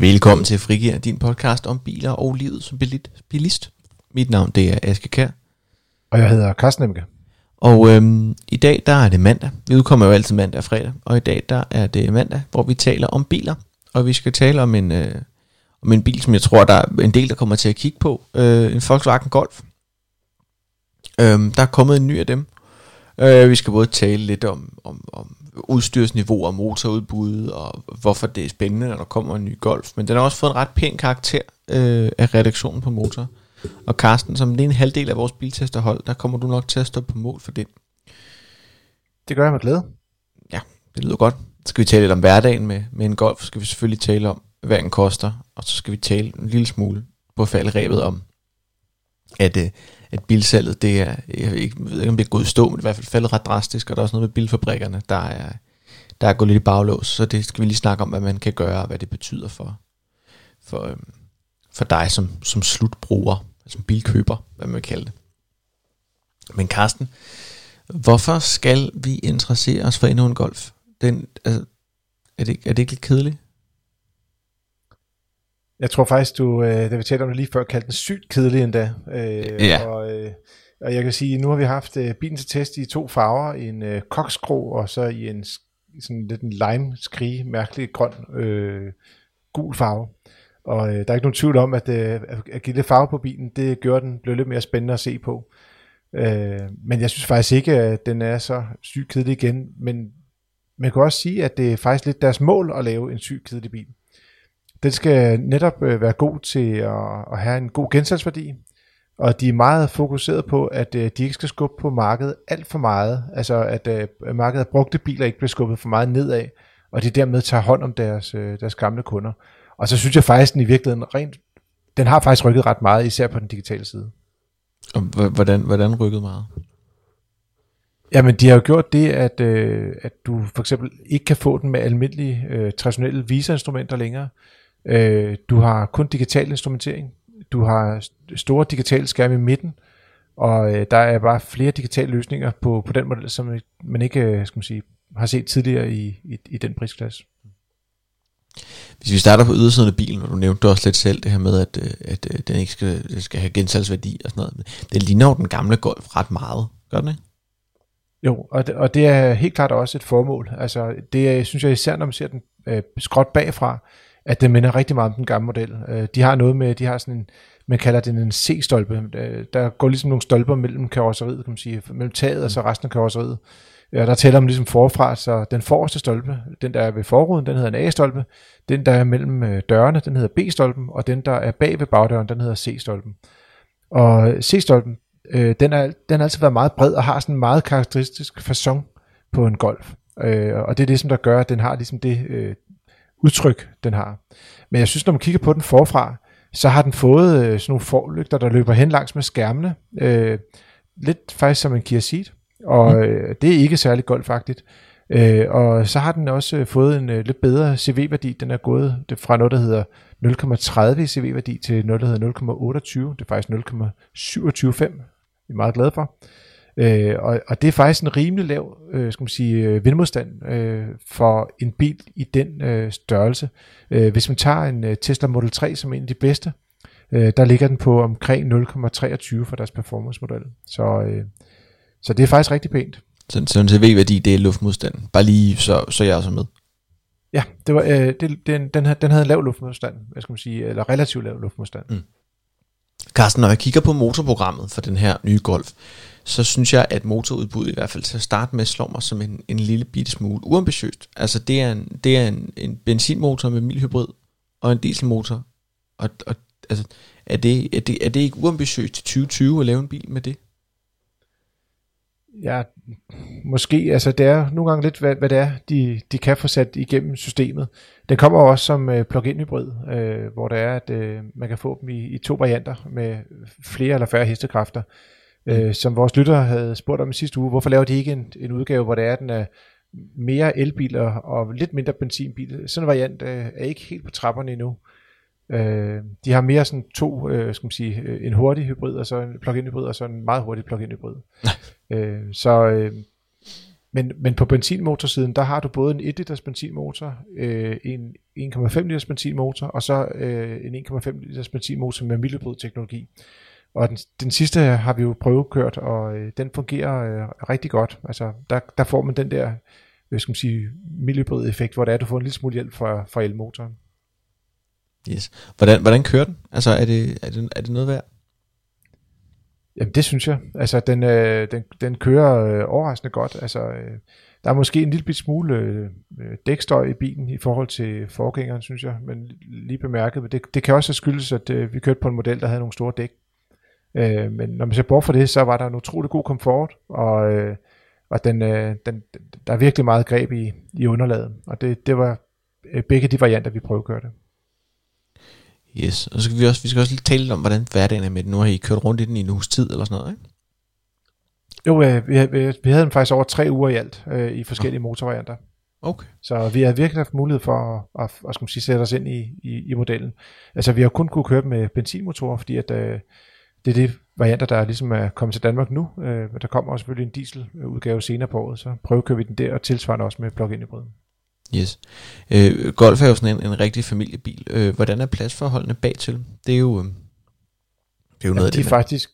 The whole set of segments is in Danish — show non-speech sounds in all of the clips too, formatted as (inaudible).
Velkommen til Frigir, din podcast om biler og livet som bilist. Mit navn det er Aske Kær. Og jeg hedder Carsten Emke. Og øhm, i dag der er det mandag. Vi udkommer jo altid mandag og fredag. Og i dag der er det mandag, hvor vi taler om biler. Og vi skal tale om en, øh, om en bil, som jeg tror, der er en del, der kommer til at kigge på. Øh, en Volkswagen Golf. Øhm, der er kommet en ny af dem. Øh, vi skal både tale lidt om, om, om udstyrsniveau og motorudbud, og hvorfor det er spændende, når der kommer en ny Golf. Men den har også fået en ret pæn karakter øh, af redaktionen på motor. Og Carsten, som det er en halvdel af vores biltesterhold, der kommer du nok til at stå på mål for det. Det gør jeg med glæde. Ja, det lyder godt. Så skal vi tale lidt om hverdagen med, med en Golf. Skal vi selvfølgelig tale om, hvad den koster. Og så skal vi tale en lille smule på faldrebet om, at, øh, at bilsalget, det er, jeg ved ikke, jeg ved ikke om det er gået i stå, men det er i hvert fald faldet ret drastisk, og der er også noget med bilfabrikkerne, der er, der er gået lidt i baglås, så det skal vi lige snakke om, hvad man kan gøre, og hvad det betyder for, for, øhm, for dig som, som slutbruger, altså som bilkøber, hvad man vil kalde det. Men Karsten, hvorfor skal vi interessere os for endnu en golf? Den, altså, er, det, er det ikke lidt kedeligt? Jeg tror faktisk, du, øh, da vi talte om det lige før, kaldte den sygt kedelig endda. Øh, ja. Og, øh, og jeg kan sige, nu har vi haft øh, bilen til test i to farver, en øh, koksgrå og så i en sådan lidt en lime skrig mærkelig grøn øh, gul farve. Og øh, der er ikke nogen tvivl om, at, øh, at give det farve på bilen, det gør den blev lidt mere spændende at se på. Øh, men jeg synes faktisk ikke, at den er så sygt kedelig igen. Men man kan også sige, at det er faktisk lidt deres mål at lave en sygt kedelig bil. Den skal netop øh, være god til at, at have en god gensalgsværdi, og de er meget fokuseret på, at øh, de ikke skal skubbe på markedet alt for meget, altså at øh, markedet af brugte biler ikke bliver skubbet for meget nedad, og de dermed tager hånd om deres, øh, deres gamle kunder. Og så synes jeg faktisk, den i virkeligheden rent, den har faktisk rykket ret meget, især på den digitale side. Og hvordan, hvordan rykket meget? Jamen, de har jo gjort det, at, øh, at du for eksempel ikke kan få den med almindelige, øh, traditionelle visa-instrumenter længere. Øh, du har kun digital instrumentering. Du har store digitale skærme i midten, og øh, der er bare flere digitale løsninger på, på den model, som man ikke øh, skal man sige, har set tidligere i, i, i den prisklasse. Hvis vi starter på ydersiden af bilen, og du nævnte også lidt selv det her med, at, øh, at, at den ikke skal, skal have gensalgsværdi og sådan noget. Det ligner jo den gamle Golf ret meget, gør den ikke? Jo, og det, og det er helt klart også et formål. Altså, det synes jeg især, når man ser den øh, skråt bagfra, at det minder rigtig meget om den gamle model. Øh, de har noget med, de har sådan en, man kalder det en C-stolpe. Øh, der går ligesom nogle stolper mellem karosseriet, kan man sige, mellem taget og så resten af karosseriet. Ja, der tæller man ligesom forfra, så den forreste stolpe, den der er ved forruden, den hedder en A-stolpe. Den der er mellem øh, dørene, den hedder B-stolpen, og den der er bag ved bagdøren, den hedder C-stolpen. Og øh, C-stolpen, øh, den, er, den har altid været meget bred og har sådan en meget karakteristisk fasong på en Golf. Øh, og det er det, som der gør, at den har ligesom det, øh, udtryk, den har. Men jeg synes, når man kigger på den forfra, så har den fået øh, sådan nogle forlygter, der løber hen langs med skærmene. Øh, lidt faktisk som en Kia Ceed, og mm. øh, det er ikke særlig golfagtigt. Øh, og så har den også øh, fået en øh, lidt bedre CV-værdi. Den er gået det fra noget, der hedder 0,30 i CV-værdi til noget, der hedder 0,28. Det er faktisk 0,275. Vi er meget glade for. Øh, og, og det er faktisk en rimelig lav øh, skal man sige, øh, vindmodstand øh, for en bil i den øh, størrelse. Øh, hvis man tager en øh, Tesla Model 3 som en af de bedste, øh, der ligger den på omkring 0,23 for deres performance-model. Så, øh, så det er faktisk rigtig pænt. Så, så en CV-værdi, det er luftmodstand. Bare lige så, så jeg er så med. Ja, det var, øh, det, den, den, havde, den havde lav luftmodstand, hvad skal man sige, eller relativt lav luftmodstand. Mm. Carsten, når jeg kigger på motorprogrammet for den her nye Golf, så synes jeg, at motorudbuddet i hvert fald til at starte med slår mig som en, en lille bitte smule uambitiøst. Altså det er en, det er en, en benzinmotor med mild hybrid og en dieselmotor. Og, og altså, er, det, er, det, er det ikke uambitiøst til 2020 at lave en bil med det? Ja, måske. Altså det er nogle gange lidt, hvad, hvad det er, de, de kan få sat igennem systemet. Den kommer også som øh, plug-in hybrid, øh, hvor det er, at øh, man kan få dem i, i to varianter med flere eller færre hestekræfter. Øh, som vores lyttere havde spurgt om i sidste uge, hvorfor laver de ikke en, en udgave, hvor det er, den er mere elbiler og lidt mindre benzinbil. Sådan en variant øh, er ikke helt på trapperne endnu. Øh, de har mere sådan to, øh, skal man sige, øh, en hurtig hybrid, og så en plug-in hybrid, og så en meget hurtig plug-in hybrid. (laughs) øh, så, øh, men, men på benzinmotorsiden, der har du både en 1 liters benzinmotor, øh, en 1,5 liters benzinmotor, og så øh, en 1,5 liters benzinmotor med mildhybrid-teknologi. Og den, den sidste har vi jo prøvekørt, og øh, den fungerer øh, rigtig godt. Altså, der, der får man den der, hvad skal man sige, mildhybrid-effekt, hvor det er, at du får en lille smule hjælp fra, fra elmotoren. Yes. Hvordan, hvordan kører den? Altså, er det, er det, er det noget værd? Jamen det synes jeg. Altså den, øh, den, den kører øh, overraskende godt. Altså øh, der er måske en lille smule øh, dækstøj i bilen i forhold til forgængeren, synes jeg. Men lige bemærket, det, det kan også skyldes, at øh, vi kørte på en model, der havde nogle store dæk. Øh, men når man ser bort fra det, så var der en utrolig god komfort, og, øh, og den, øh, den, der er virkelig meget greb i, i underlaget. Og det, det var øh, begge de varianter, vi prøvede det. Yes, og så skal vi også, vi skal også lige tale lidt om, hvordan hverdagen er med den. Nu har I kørt rundt i den i en uges tid eller sådan noget, ikke? Jo, øh, vi, vi, vi havde den faktisk over tre uger i alt, øh, i forskellige motorvarianter. Okay. Så vi har virkelig haft mulighed for at, at, at, at sige, sætte os ind i, i, i modellen. Altså vi har kun kunne køre med benzinmotorer, fordi at, øh, det er de varianter, der ligesom er kommet til Danmark nu. Øh, der kommer også selvfølgelig en dieseludgave senere på året, så prøver vi den der, og tilsvarende også med plug-in hybrid. Yes. Øh, Golf er jo sådan en, en rigtig familiebil. Øh, hvordan er pladsforholdene bag til? Det er jo, øh, det er jo noget af det, de er faktisk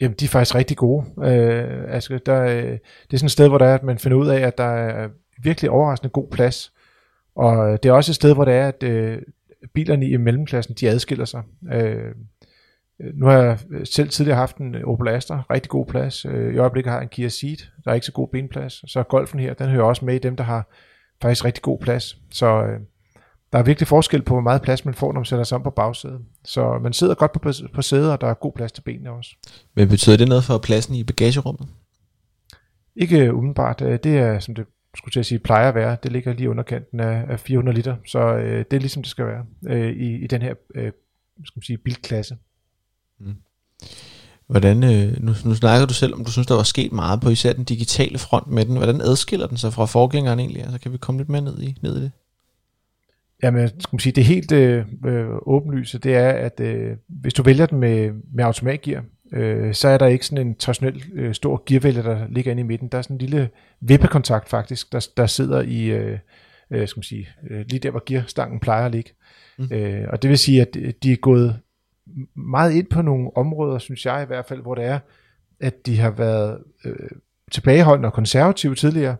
Jamen, de er faktisk rigtig gode. Øh, altså, der, øh, det er sådan et sted, hvor der er, at man finder ud af, at der er virkelig overraskende god plads. Og det er også et sted, hvor det er, at øh, bilerne i mellemklassen, de adskiller sig. Øh, nu har jeg selv tidligere haft en Opel Astra, rigtig god plads. Øh, I øjeblikket har jeg en Kia Ceed, der er ikke så god benplads. Så Golfen her, den hører også med i dem, der har faktisk rigtig god plads. Så øh, der er virkelig forskel på, hvor meget plads man får, når man sætter sig om på bagsædet. Så man sidder godt på, på sædet, og der er god plads til benene også. Men betyder det noget for pladsen i bagagerummet? Ikke umiddelbart. Øh, det er, som det skulle til at sige, plejer at være. Det ligger lige under kanten af 400 liter, så øh, det er ligesom det skal være øh, i, i den her øh, skal man sige, bilklasse. Mm. Hvordan, øh, nu, nu snakker du selv om, du synes, der var sket meget på især den digitale front med den. Hvordan adskiller den sig fra forgængeren egentlig? Altså, kan vi komme lidt mere ned i, ned i det? Jamen, skal man sige, det helt øh, øh, åbenlyse, det er, at øh, hvis du vælger den med, med automatgear, øh, så er der ikke sådan en traditionel øh, stor gearvælger, der ligger inde i midten. Der er sådan en lille vippekontakt faktisk, der, der sidder i, øh, øh, skal man sige, øh, lige der, hvor gearstangen plejer at ligge. Mm. Øh, og det vil sige, at de er gået meget ind på nogle områder, synes jeg i hvert fald, hvor det er, at de har været øh, tilbageholdende og konservative tidligere,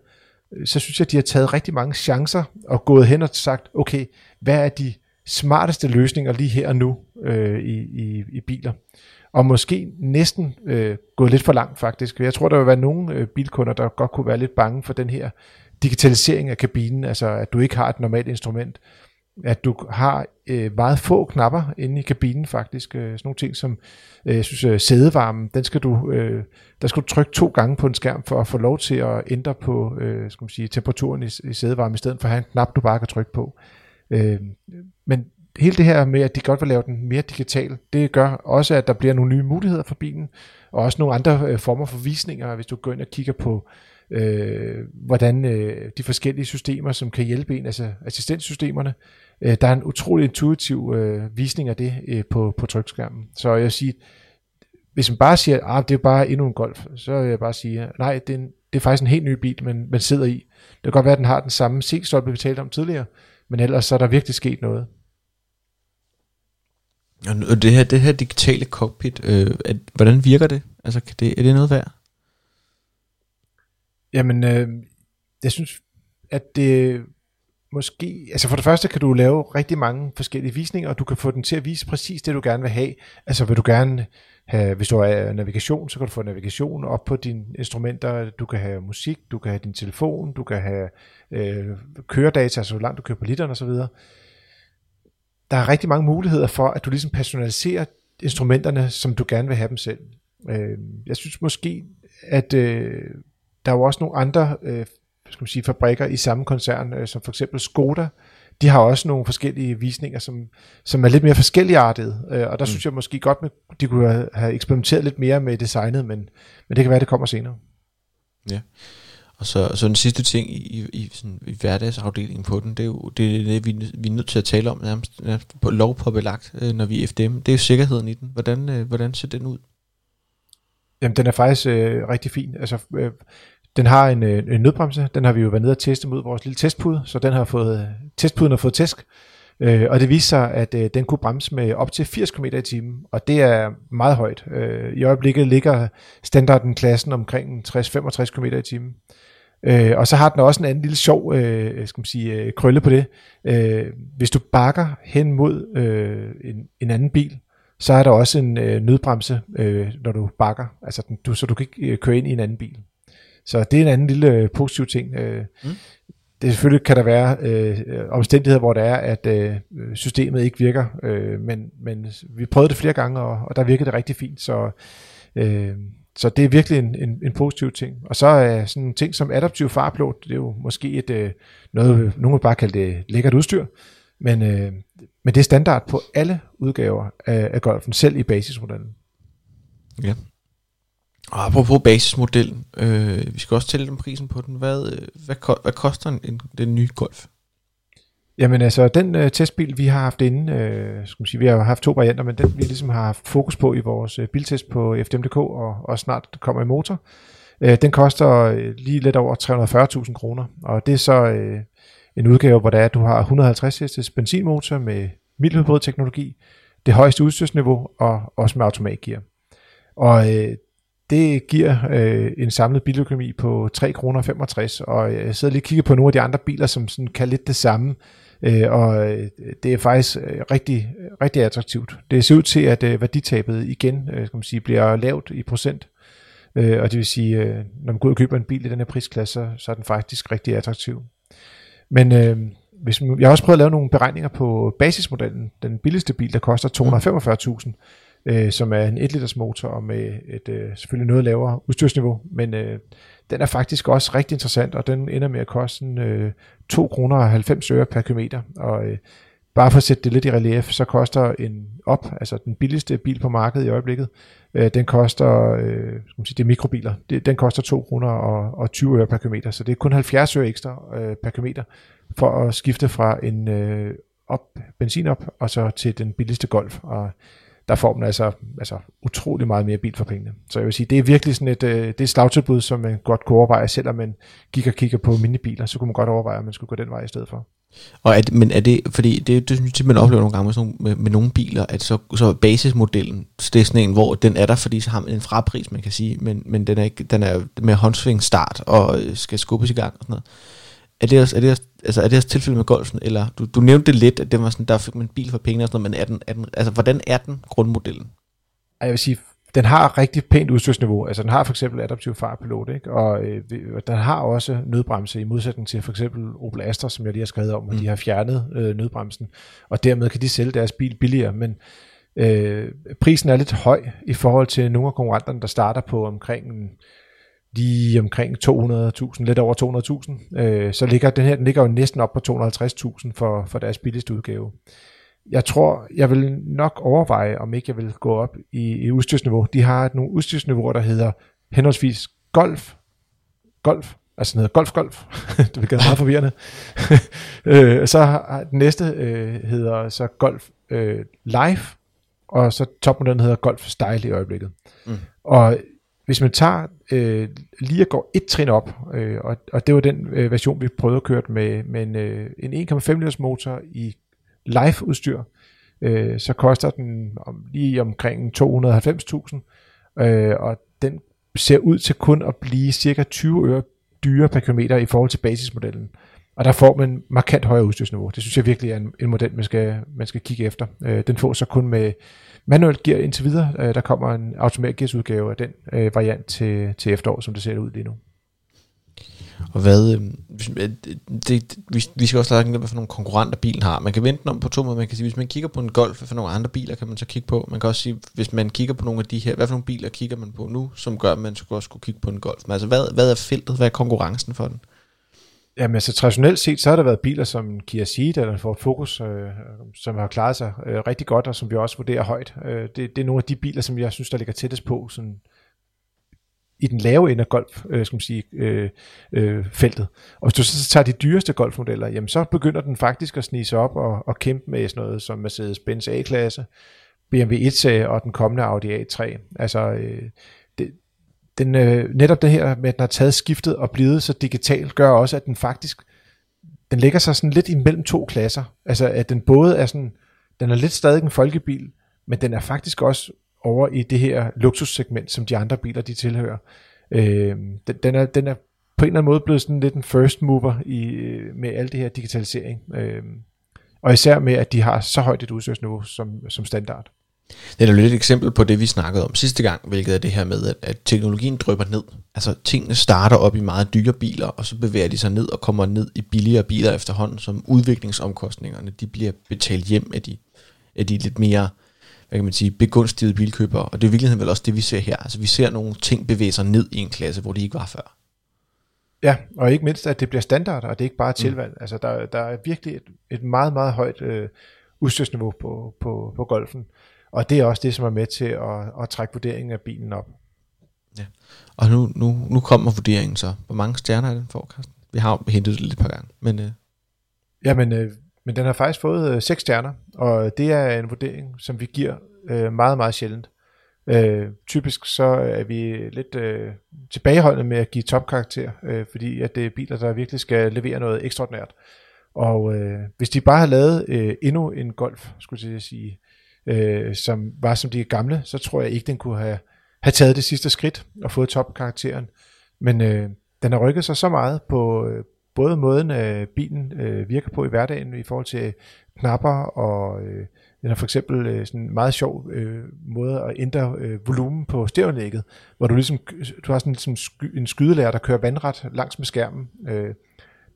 øh, så synes jeg, at de har taget rigtig mange chancer og gået hen og sagt, okay, hvad er de smarteste løsninger lige her og nu øh, i, i, i biler? Og måske næsten øh, gået lidt for langt faktisk. Jeg tror, der vil være nogle øh, bilkunder, der godt kunne være lidt bange for den her digitalisering af kabinen, altså at du ikke har et normalt instrument at du har øh, meget få knapper inde i kabinen faktisk. Øh, sådan nogle ting som, øh, jeg synes, øh, sædevarmen, den skal du, øh, der skal du trykke to gange på en skærm for at få lov til at ændre på øh, skal man sige, temperaturen i, i sædevarmen, i stedet for at have en knap, du bare kan trykke på. Øh, men hele det her med, at de godt vil lave den mere digital, det gør også, at der bliver nogle nye muligheder for bilen, og også nogle andre øh, former for visninger, hvis du går ind og kigger på øh, hvordan øh, de forskellige systemer, som kan hjælpe en, altså assistentsystemerne, øh, der er en utrolig intuitiv øh, visning af det øh, på, på trykskærmen. Så jeg vil sige, hvis man bare siger, at ah, det er bare endnu en Golf, så vil jeg bare sige, nej, det er, en, det er faktisk en helt ny bil, man, man sidder i. Det kan godt være, at den har den samme C-stolpe, vi talte om tidligere, men ellers så er der virkelig sket noget. Og det her, det her digitale cockpit, øh, at, hvordan virker det? Altså, kan det, er det noget værd? Jamen, øh, jeg synes, at det måske, altså for det første kan du lave rigtig mange forskellige visninger, og du kan få den til at vise præcis det, du gerne vil have. Altså vil du gerne have, hvis du har navigation, så kan du få navigation op på dine instrumenter, du kan have musik, du kan have din telefon, du kan have øh, køredata, altså hvor langt du kører på literen osv. Der er rigtig mange muligheder for, at du ligesom personaliserer instrumenterne, som du gerne vil have dem selv. Øh, jeg synes måske, at øh, der er jo også nogle andre øh, skal man sige, fabrikker i samme koncern, øh, som for eksempel Skoda, de har også nogle forskellige visninger, som, som er lidt mere forskelligartede, øh, og der mm. synes jeg måske godt, at de kunne have eksperimenteret lidt mere med designet, men, men det kan være, det kommer senere. Ja. Og så, så den sidste ting i, i, sådan, i hverdagsafdelingen på den, det er jo det, er det vi, vi er nødt til at tale om nærmest, nærmest på lovpåbelagt, øh, når vi er FDM. Det er jo sikkerheden i den. Hvordan, øh, hvordan ser den ud? Jamen, den er faktisk øh, rigtig fin. Altså, øh, den har en, øh, en nødbremse, den har vi jo været nede og teste mod vores lille testpude, så den har fået, øh, testpuden har fået tæsk, øh, og det viser sig, at øh, den kunne bremse med op til 80 km i timen, og det er meget højt. Øh, I øjeblikket ligger standarden klassen omkring 60-65 km i timen. Øh, og så har den også en anden lille sjov øh, skal man sige, øh, krølle på det. Øh, hvis du bakker hen mod øh, en, en anden bil, så er der også en øh, nødbremse, øh, når du bakker, altså den, du, så du kan ikke øh, køre ind i en anden bil. Så det er en anden lille øh, positiv ting. Øh, mm. Det selvfølgelig kan der være øh, omstændigheder, hvor det er, at øh, systemet ikke virker, øh, men, men vi prøvede det flere gange, og, og der virkede det rigtig fint, så, øh, så det er virkelig en, en, en positiv ting. Og så er sådan en ting som adaptiv farplot, det er jo måske et, øh, noget, nogen vil bare kalde det lækkert udstyr, men, øh, men det er standard på alle udgaver af, af Golfen, selv i basismodellen. Ja. Og apropos basismodellen, øh, vi skal også tælle den prisen på den. Hvad, øh, hvad, hvad koster en, den nye Golf? Jamen altså, den øh, testbil, vi har haft inde, øh, skal man sige, vi har haft to varianter, men den vi ligesom har haft fokus på i vores øh, biltest på FDMDK, og, og snart kommer i motor, øh, den koster øh, lige lidt over 340.000 kroner, og det er så øh, en udgave, hvor det er, at du har 150 hestes benzinmotor med mild teknologi, det højeste udstyrsniveau og også med automatgear. Og øh, det giver øh, en samlet biløkonomi på 3,65 kroner og jeg sidder lige og kigger på nogle af de andre biler, som sådan kan lidt det samme, øh, og øh, det er faktisk øh, rigtig, rigtig attraktivt. Det ser ud til, at øh, værditabet igen øh, skal man sige, bliver lavt i procent, øh, og det vil sige, øh, når man går ud og køber en bil i den her prisklasse, så, så er den faktisk rigtig attraktiv. Men øh, hvis man, jeg har også prøvet at lave nogle beregninger på basismodellen, den billigste bil, der koster 245.000, øh, som er en 1 liters motor og med et øh, selvfølgelig noget lavere udstyrsniveau, men øh, den er faktisk også rigtig interessant, og den ender med at koste øh, 2 kroner og 90 øre per kilometer, og øh, bare for at sætte det lidt i relief, så koster en op, altså den billigste bil på markedet i øjeblikket, øh, den koster, øh, skal man sige, det er mikrobiler, det, den koster 2 kroner og, og 20 øre per kilometer, så det er kun 70 øre ekstra øh, per kilometer for at skifte fra en øh, op, benzin op, og så til den billigste Golf, og der får man altså, altså utrolig meget mere bil for pengene. Så jeg vil sige, det er virkelig sådan et, øh, det er et slagtilbud, som man godt kunne overveje, selvom man gik og kigger på minibiler, så kunne man godt overveje, at man skulle gå den vej i stedet for. Og er det, men er det, fordi det, det synes jeg, man oplever nogle gange med, sådan, med, med nogle biler, at så, så basismodellen, så det er sådan en, hvor den er der, fordi så har man en frapris, man kan sige, men, men den er, ikke, den er med håndsving start og øh, skal skubbes i gang og sådan noget. Er det også, er det også, altså er det også tilfældet med golfen, eller du, du nævnte det lidt, at det var sådan, der fik man bil for penge og sådan noget, men er den, er den, altså hvordan er den grundmodellen? Jeg vil sige, den har rigtig pænt udstyrsniveau. Altså den har for eksempel adaptiv farpilot, ikke? Og øh, den har også nødbremse i modsætning til for eksempel Opel Astra, som jeg lige har skrevet om, mm. de har fjernet øh, nødbremsen, og dermed kan de sælge deres bil billigere, men øh, prisen er lidt høj i forhold til nogle af konkurrenterne, der starter på omkring lige omkring 200.000, lidt over 200.000. Øh, så ligger den her, den ligger jo næsten op på 250.000 for, for deres billigste udgave. Jeg tror, jeg vil nok overveje, om ikke jeg vil gå op i, i udstyrsniveau. De har nogle udstyrsniveauer, der hedder henholdsvis Golf, Golf, altså den hedder Golf Golf, (laughs) det vil meget forvirrende. (laughs) øh, så har den næste øh, hedder så Golf øh, Live, og så topmodellen hedder Golf Style i øjeblikket. Mm. Og hvis man tager øh, lige at gå et trin op, øh, og, og det var den øh, version, vi prøvede at køre med, med en, øh, en 1,5 liters motor i live udstyr, øh, så koster den om, lige omkring 290.000, øh, og den ser ud til kun at blive cirka 20 øre dyrere per kilometer i forhold til basismodellen. Og der får man markant højere udstyrsniveau. Det synes jeg virkelig er en, en model, man skal, man skal kigge efter. Øh, den får så kun med manuelt gear indtil videre. Øh, der kommer en automatgearsudgave af den øh, variant til, til efterår, som det ser ud lige nu. Og hvad, øh, øh, det, det, vi, vi skal også lade hvad for nogle konkurrenter bilen har. Man kan vente den om på to måder. Man kan sige, hvis man kigger på en Golf, hvad for nogle andre biler kan man så kigge på. Man kan også sige, hvis man kigger på nogle af de her, hvad for nogle biler kigger man på nu, som gør, at man skulle også kunne kigge på en Golf. Men altså, hvad, hvad er feltet? Hvad er konkurrencen for den? Jamen altså traditionelt set, så har der været biler som Kia Ceed eller Ford Focus, øh, som har klaret sig øh, rigtig godt, og som vi også vurderer højt. Øh, det, det er nogle af de biler, som jeg synes, der ligger tættest på sådan, i den lave ende af golf, øh, skal man sige, øh, øh, feltet. Og hvis du så tager de dyreste golfmodeller, jamen så begynder den faktisk at snige sig op og, og kæmpe med sådan noget som Mercedes-Benz A-klasse, BMW 1-serie øh, og den kommende Audi A3. Altså, øh, den, øh, netop det her med, at den har taget skiftet og blevet så digital, gør også, at den faktisk, den lægger sig sådan lidt imellem to klasser. Altså, at den både er sådan, den er lidt stadig en folkebil, men den er faktisk også over i det her luksussegment, som de andre biler, de tilhører. Øh, den, den, er, den er på en eller anden måde blevet sådan lidt en first mover i, øh, med al det her digitalisering. Øh, og især med, at de har så højt et udstyrsniveau som, som standard. Det er lidt et eksempel på det, vi snakkede om sidste gang, hvilket er det her med, at, at teknologien drøber ned. Altså tingene starter op i meget dyre biler, og så bevæger de sig ned og kommer ned i billigere biler efterhånden, som udviklingsomkostningerne de bliver betalt hjem af de, af de lidt mere hvad kan man sige, begunstigede bilkøbere. Og det er i virkeligheden vel også det, vi ser her. Altså vi ser nogle ting bevæge sig ned i en klasse, hvor de ikke var før. Ja, og ikke mindst, at det bliver standard, og det er ikke bare tilvalg. Mm. Altså der, der er virkelig et, et meget, meget højt øh, udstyrsniveau på, på, på golfen. Og det er også det, som er med til at, at trække vurderingen af bilen op. Ja. Og nu, nu, nu kommer vurderingen så. Hvor mange stjerner er den for, Carsten? Vi har hentet det lidt et par gange. Men, øh. Ja, men, øh, men den har faktisk fået øh, 6 stjerner, og det er en vurdering, som vi giver øh, meget, meget sjældent. Øh, typisk så er vi lidt øh, tilbageholdende med at give topkarakter, øh, fordi at det er biler, der virkelig skal levere noget ekstraordinært. Og øh, hvis de bare har lavet øh, endnu en Golf, skulle jeg sige, øh, som var som de gamle, så tror jeg ikke, den kunne have, have taget det sidste skridt og fået topkarakteren. Men øh, den har rykket sig så meget på øh, både måden, øh, bilen øh, virker på i hverdagen i forhold til knapper, og øh, den har for eksempel øh, sådan en meget sjov øh, måde at ændre øh, volumen på stereoanlægget, hvor du ligesom du har sådan ligesom sky, en skydelærer, der kører vandret langs med skærmen. Øh,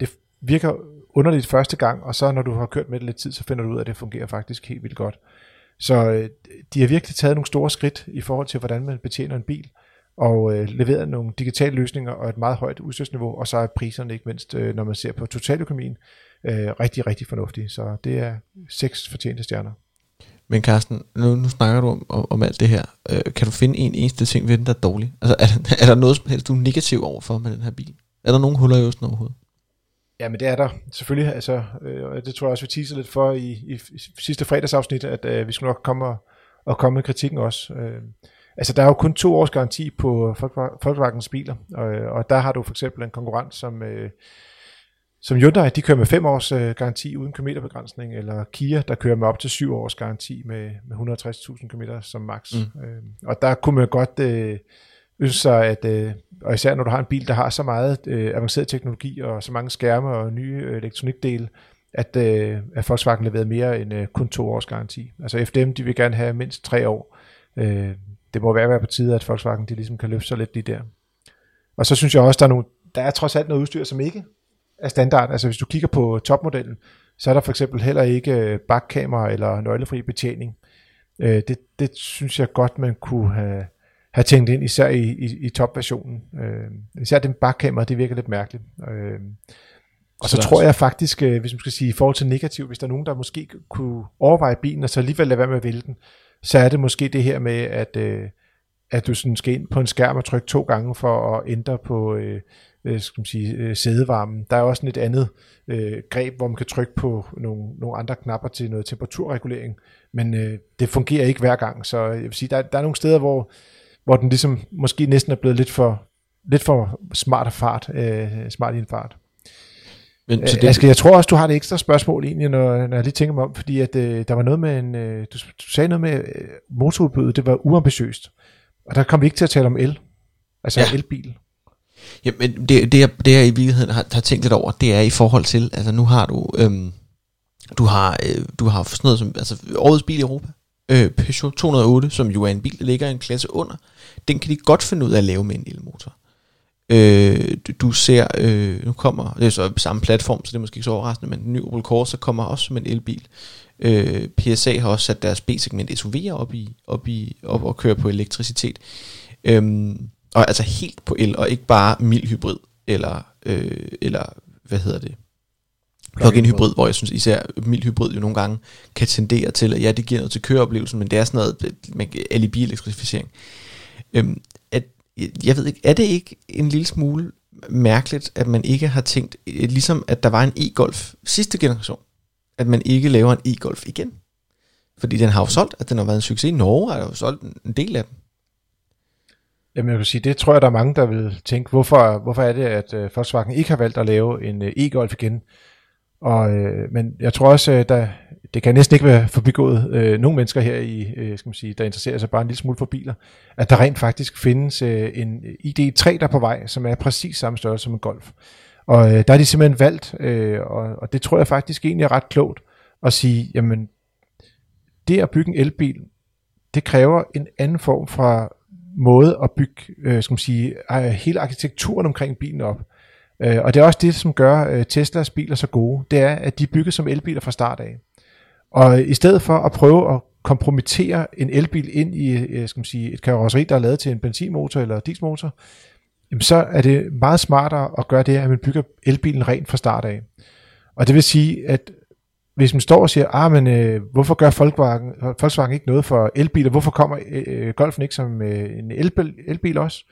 det virker underligt første gang, og så når du har kørt med det lidt tid, så finder du ud af, at det fungerer faktisk helt vildt godt. Så øh, de har virkelig taget nogle store skridt i forhold til, hvordan man betjener en bil, og øh, leveret nogle digitale løsninger og et meget højt udstyrsniveau, og så er priserne ikke mindst, øh, når man ser på totaløkonomien, øh, rigtig, rigtig fornuftige. Så det er seks fortjente stjerner. Men Carsten, nu, nu snakker du om, om, om alt det her. Øh, kan du finde en eneste ting ved den, der er dårlig? Altså, er, er der noget som helst, du er negativ overfor med den her bil? Er der nogen huller i østen overhovedet? Ja, men det er der selvfølgelig. Altså, øh, det tror jeg også, vi teaser lidt for i, i, sidste fredagsafsnit, at øh, vi skulle nok komme og, og komme med kritikken også. Øh, altså, der er jo kun to års garanti på Volkswagens biler, og, og der har du for eksempel en konkurrent som... Øh, som Hyundai, de kører med 5 års øh, garanti uden kilometerbegrænsning, eller Kia, der kører med op til 7 års garanti med, med 160.000 km som max. Mm. Øh, og der kunne man godt øh, ønske sig, at, øh, og især når du har en bil, der har så meget øh, avanceret teknologi og så mange skærme og nye øh, elektronikdele, at, øh, at Volkswagen leverer mere end øh, kun to års garanti. Altså FDM, de vil gerne have mindst tre år. Øh, det må være, være på tide, at Volkswagen de ligesom kan løfte sig lidt lige der. Og så synes jeg også, der er, nogle, der er trods alt noget udstyr, som ikke er standard. Altså hvis du kigger på topmodellen, så er der for eksempel heller ikke øh, bakkamera eller nøglefri betjening. Øh, det, det synes jeg godt, man kunne have, have tænkt ind, især i, i, i topversionen. Øh, især den bakkamera, det virker lidt mærkeligt. Øh, og så, så tror jeg faktisk, øh, hvis man skal sige i forhold til negativ, hvis der er nogen, der måske kunne overveje bilen, og så alligevel lade være med at vælge den, så er det måske det her med, at, øh, at du sådan skal ind på en skærm og trykke to gange for at ændre på øh, øh, skal man sige, øh, sædevarmen. Der er også et andet øh, greb, hvor man kan trykke på nogle, nogle andre knapper til noget temperaturregulering, men øh, det fungerer ikke hver gang, så jeg vil sige, der, der er nogle steder, hvor, hvor den ligesom måske næsten er blevet lidt for, lidt for smart af fart, øh, smart i en fart. Men, så det... Aske, jeg tror også, du har et ekstra spørgsmål egentlig, når, når jeg lige tænker mig om, fordi at, øh, der var noget med en, øh, du, du sagde noget med øh, motorudbuddet, det var uambitiøst, og der kom vi ikke til at tale om el, altså ja. elbil. Jamen, det, det, jeg, det jeg i virkeligheden har, har tænkt lidt over, det er i forhold til, altså nu har du, øhm, du har, øh, du har sådan noget som, altså årets bil i Europa, øh, Peugeot 208, som jo er en bil, der ligger en klasse under, den kan de godt finde ud af at lave med en elmotor. Øh, du, du ser, øh, nu kommer, det er så samme platform, så det er måske ikke så overraskende, men den nye Opel Corsa kommer også som en elbil. Øh, PSA har også sat deres B-segment SUV'er op, i, op, i, op og kører på elektricitet. Øh, og altså helt på el, og ikke bare mild hybrid, eller, øh, eller hvad hedder det, plug-in hybrid, hvor jeg synes især mild hybrid jo nogle gange kan tendere til, at ja, det giver noget til køreoplevelsen, men det er sådan noget med alibi-elektrificering. Øhm, at, jeg ved ikke, er det ikke en lille smule mærkeligt, at man ikke har tænkt, øh, ligesom at der var en e-golf sidste generation, at man ikke laver en e-golf igen? Fordi den har jo solgt, at den har været en succes. I Norge har jo solgt en del af dem. Jamen jeg vil sige, det tror jeg, der er mange, der vil tænke, hvorfor, hvorfor er det, at uh, Volkswagen ikke har valgt at lave en e-Golf igen? Og, øh, men jeg tror også, øh, der, det kan næsten ikke være forbigået øh, nogle mennesker her, i, øh, skal man sige, der interesserer sig bare en lille smule for biler, at der rent faktisk findes øh, en ID3, der er på vej, som er præcis samme størrelse som en Golf. Og øh, der er de simpelthen valgt, øh, og, og det tror jeg faktisk egentlig er ret klogt, at sige, jamen, det at bygge en elbil, det kræver en anden form for måde at bygge, øh, skal man sige, øh, hele arkitekturen omkring bilen op. Øh, og det er også det, som gør øh, Teslas biler så gode. Det er, at de er bygget som elbiler fra start af. Og i stedet for at prøve at kompromittere en elbil ind i øh, skal man sige, et karosseri, der er lavet til en benzinmotor eller dieselmotor, jamen så er det meget smartere at gøre det, at man bygger elbilen rent fra start af. Og det vil sige, at hvis man står og siger, ah, men øh, hvorfor gør Volkswagen, Volkswagen ikke noget for elbiler? Hvorfor kommer øh, øh Golfen ikke som øh, en elbil, elbil også?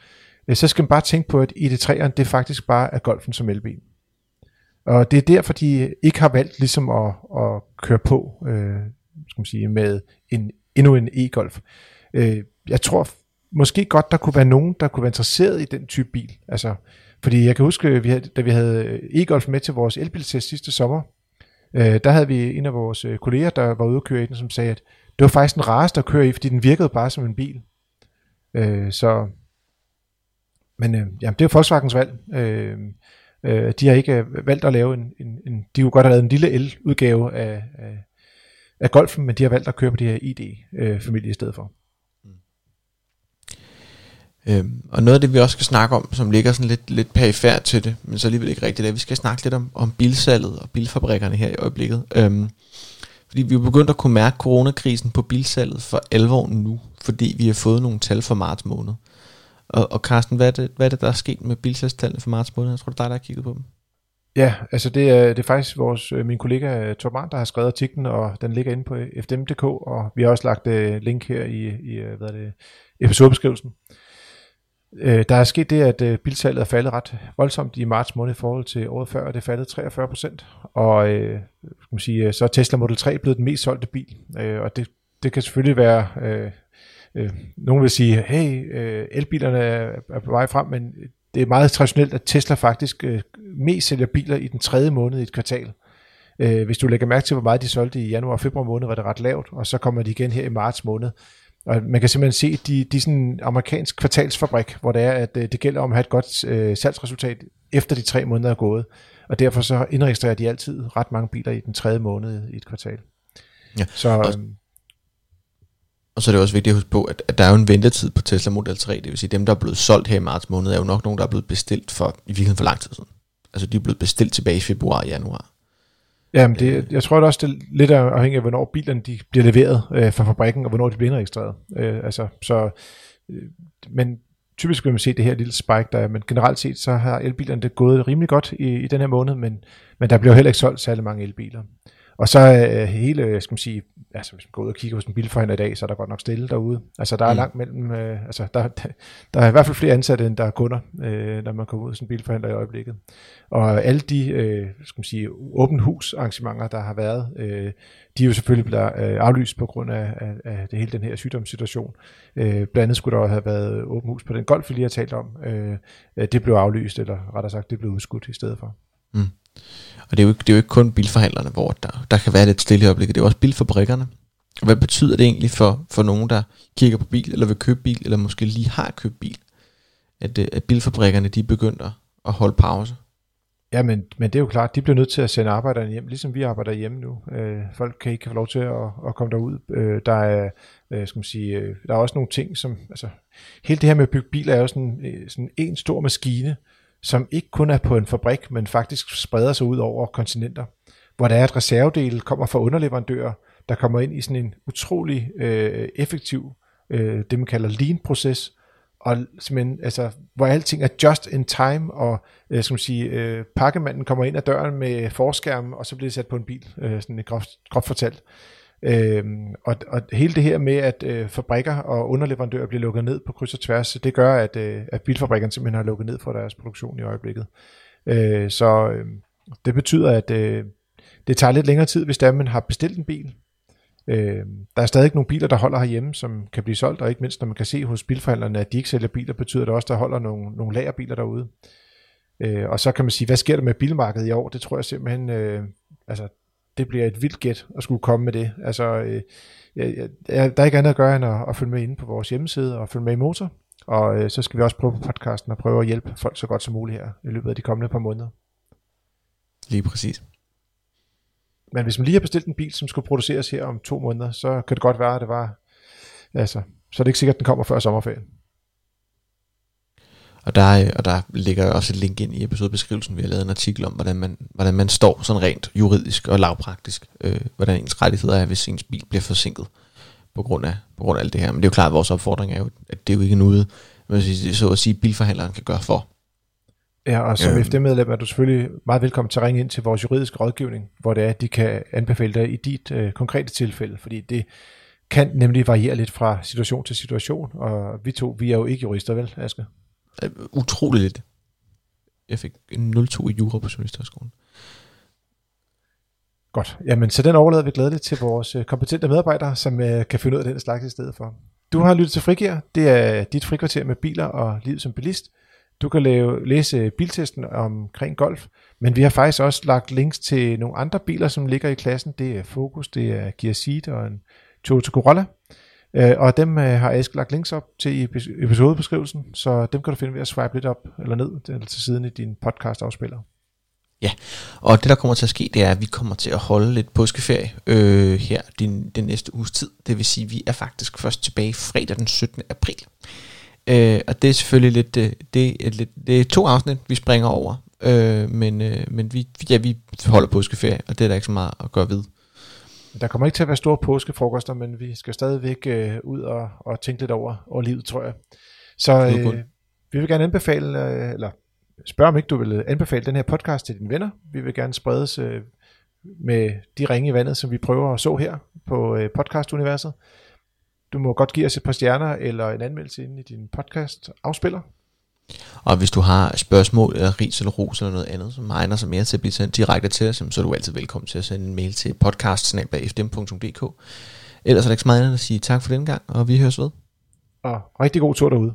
Så skal man bare tænke på, at ID3'eren, det faktisk bare er Golfen som elbil. Og det er derfor, de ikke har valgt ligesom at, at køre på øh, skal man sige, med en, endnu en e-Golf. Øh, jeg tror måske godt, der kunne være nogen, der kunne være interesseret i den type bil. Altså, fordi jeg kan huske, øh, vi havde, da vi havde øh, e-Golf med til vores elbiltest sidste sommer, øh, der havde vi en af vores øh, kolleger, der var ude at køre i den, som sagde, at det var faktisk den rareste at køre i, fordi den virkede bare som en bil. Øh, så, men øh, jamen, det er jo Volkswagens valg. Øh, øh, de har ikke øh, valgt at lave en, en, en de kunne godt have lavet en lille el-udgave af, af, af Golfen, men de har valgt at køre på det her ID-familie øh, i stedet for. Mm. Øhm, og noget af det, vi også skal snakke om, som ligger sådan lidt, lidt perifært til det, men så alligevel ikke rigtigt, det er, at vi skal snakke lidt om, om bilsalget og bilfabrikkerne her i øjeblikket. Øhm, fordi vi er begyndt at kunne mærke coronakrisen på bilsalget for alvor nu, fordi vi har fået nogle tal for marts måned. Og, og Carsten, hvad er, det, hvad er det, der er sket med bilsalgstallene for marts måned? Jeg tror, det er dig, der har kigget på dem. Ja, altså det er, det er faktisk vores, øh, min kollega øh, Torban, der har skrevet artiklen, og den ligger inde på øh, fdm.dk, og vi har også lagt uh, link her i, i hvad er det, episodebeskrivelsen. Øh, der er sket det, at bilsalget er faldet ret voldsomt i marts måned i forhold til året før, og det er faldet 43 procent. Og øh, skal man sige, så er Tesla Model 3 blevet den mest solgte bil, øh, og det, det kan selvfølgelig være... Øh, øh, nogen vil sige, hey, øh, elbilerne er, på vej frem, men det er meget traditionelt, at Tesla faktisk øh, mest sælger biler i den tredje måned i et kvartal. Øh, hvis du lægger mærke til, hvor meget de solgte i januar og februar måned, var det ret lavt, og så kommer de igen her i marts måned. Og man kan simpelthen se, at de, de er sådan en amerikansk kvartalsfabrik, hvor det er, at øh, det gælder om at have et godt øh, salgsresultat efter de tre måneder er gået. Og derfor så indregistrerer de altid ret mange biler i den tredje måned i et kvartal. Ja. Så, og, øhm, og så er det også vigtigt at huske på, at, at der er jo en ventetid på Tesla Model 3. Det vil sige, at dem, der er blevet solgt her i marts måned, er jo nok nogen, der er blevet bestilt for, i virkeligheden for lang tid siden. Altså de er blevet bestilt tilbage i februar og januar. Jamen, det, jeg tror det også, det er lidt afhængigt af, hvornår bilerne de bliver leveret øh, fra fabrikken, og hvornår de bliver indregistreret. Øh, altså, så, øh, men typisk vil man se det her lille spike, der er, men generelt set, så har elbilerne det gået rimelig godt i, i den her måned, men, men der bliver heller ikke solgt særlig mange elbiler. Og så øh, hele, skal man sige, altså hvis man går ud og kigger hos en bilforhandler i dag, så er der godt nok stille derude. Altså der er mm. langt mellem, øh, altså der, der, der er i hvert fald flere ansatte, end der er kunder, øh, når man kommer ud hos en bilforhandler i øjeblikket. Og alle de, øh, skal man sige, åben hus arrangementer, der har været, øh, de er jo selvfølgelig blevet øh, aflyst på grund af, af, af det hele den her sygdomssituation. Øh, blandt andet skulle der have været åben hus på den golf, vi lige har talt om. Øh, det blev aflyst, eller rettere sagt, det blev udskudt i stedet for. Mm. Og det er, jo ikke, det er jo ikke kun bilforhandlerne, hvor der, der kan være lidt stille i øjeblikket. Det er jo også bilfabrikkerne. Og hvad betyder det egentlig for, for nogen, der kigger på bil, eller vil købe bil, eller måske lige har købt bil, at, øh, at bilfabrikkerne de begynder at holde pause? Ja, men, men det er jo klart, de bliver nødt til at sende arbejderne hjem, ligesom vi arbejder hjemme nu. Øh, folk kan ikke få lov til at, at komme derud. Øh, der er, øh, skal man sige, øh, der er også nogle ting, som, altså, hele det her med at bygge biler er jo sådan, øh, sådan en stor maskine, som ikke kun er på en fabrik, men faktisk spreder sig ud over kontinenter, hvor der er et reservedel kommer fra underleverandører, der kommer ind i sådan en utrolig øh, effektiv, øh, det man kalder lean-proces, og simpelthen, altså, hvor alting er just in time, og øh, skal man sige, øh, pakkemanden kommer ind ad døren med forskærm, og så bliver det sat på en bil, øh, sådan groft, groft fortalt. Øhm, og, og hele det her med, at øh, fabrikker og underleverandører bliver lukket ned på kryds og tværs, det gør, at, øh, at bilfabrikkerne simpelthen har lukket ned for deres produktion i øjeblikket. Øh, så øh, det betyder, at øh, det tager lidt længere tid, hvis der man har bestilt en bil, Øh, der er stadig nogle biler, der holder herhjemme, som kan blive solgt, og ikke mindst når man kan se hos bilforhandlerne, at de ikke sælger biler, betyder det også, at der holder nogle, nogle lagerbiler derude. Øh, og så kan man sige, hvad sker der med bilmarkedet i år? Det tror jeg simpelthen, øh, altså det bliver et vildt gæt at skulle komme med det. Altså, øh, jeg, jeg, der er ikke andet at gøre end at, at følge med inde på vores hjemmeside og følge med i motor. Og øh, så skal vi også prøve på podcasten og prøve at hjælpe folk så godt som muligt her i løbet af de kommende par måneder. Lige præcis. Men hvis man lige har bestilt en bil, som skulle produceres her om to måneder, så kan det godt være, at det var... Altså, så er det ikke sikkert, at den kommer før sommerferien. Og der, og der ligger også et link ind i episodebeskrivelsen. Vi har lavet en artikel om, hvordan man, hvordan man står sådan rent juridisk og lavpraktisk. Øh, hvordan ens rettigheder er, hvis ens bil bliver forsinket på grund, af, på grund af alt det her. Men det er jo klart, at vores opfordring er jo, at det er jo ikke noget, men så at sige, bilforhandleren kan gøre for. Ja, og som øhm. FD-medlem er du selvfølgelig meget velkommen til at ringe ind til vores juridiske rådgivning, hvor det er, at de kan anbefale dig i dit øh, konkrete tilfælde, fordi det kan nemlig variere lidt fra situation til situation, og vi to, vi er jo ikke jurister, vel, Aske? Øh, utroligt lidt. Jeg fik 0,2 i jura på Journalisthøjskolen. Godt. Jamen, så den overlader vi glædeligt til vores øh, kompetente medarbejdere, som øh, kan finde ud af den slags i stedet for. Du har lyttet til Frigir. Det er dit frikvarter med biler og liv som bilist. Du kan lave, læse biltesten omkring golf, men vi har faktisk også lagt links til nogle andre biler, som ligger i klassen. Det er Focus, det er Gear Ceed og en Toyota Corolla. Øh, og dem øh, har Aske lagt links op til i episodebeskrivelsen, så dem kan du finde ved at swipe lidt op eller ned eller til siden i din podcast afspiller. Ja, og det der kommer til at ske, det er, at vi kommer til at holde lidt påskeferie øh, her den, den næste uges tid. Det vil sige, at vi er faktisk først tilbage fredag den 17. april. Øh, og det er selvfølgelig lidt, øh, det er, lidt, det er to afsnit, vi springer over. Øh, men øh, men vi, ja, vi holder påskeferie, og det er der ikke så meget at gøre ved. Der kommer ikke til at være store påskefrokoster, men vi skal stadigvæk øh, ud og, og tænke lidt over, over livet, tror jeg. Så øh, vi vil gerne anbefale, øh, eller spørge om ikke du vil anbefale den her podcast til dine venner. Vi vil gerne spredes øh, med de ringe i vandet, som vi prøver at så her på øh, podcastuniverset. Du må godt give os et par stjerner eller en anmeldelse ind i din podcast afspiller. Og hvis du har spørgsmål, eller ris eller ros eller noget andet, som egner sig mere til at blive sendt direkte til os, så er du altid velkommen til at sende en mail til podcast.fdm.dk. Ellers er der ikke så meget andet at sige tak for den gang, og vi høres ved. Og rigtig god tur derude.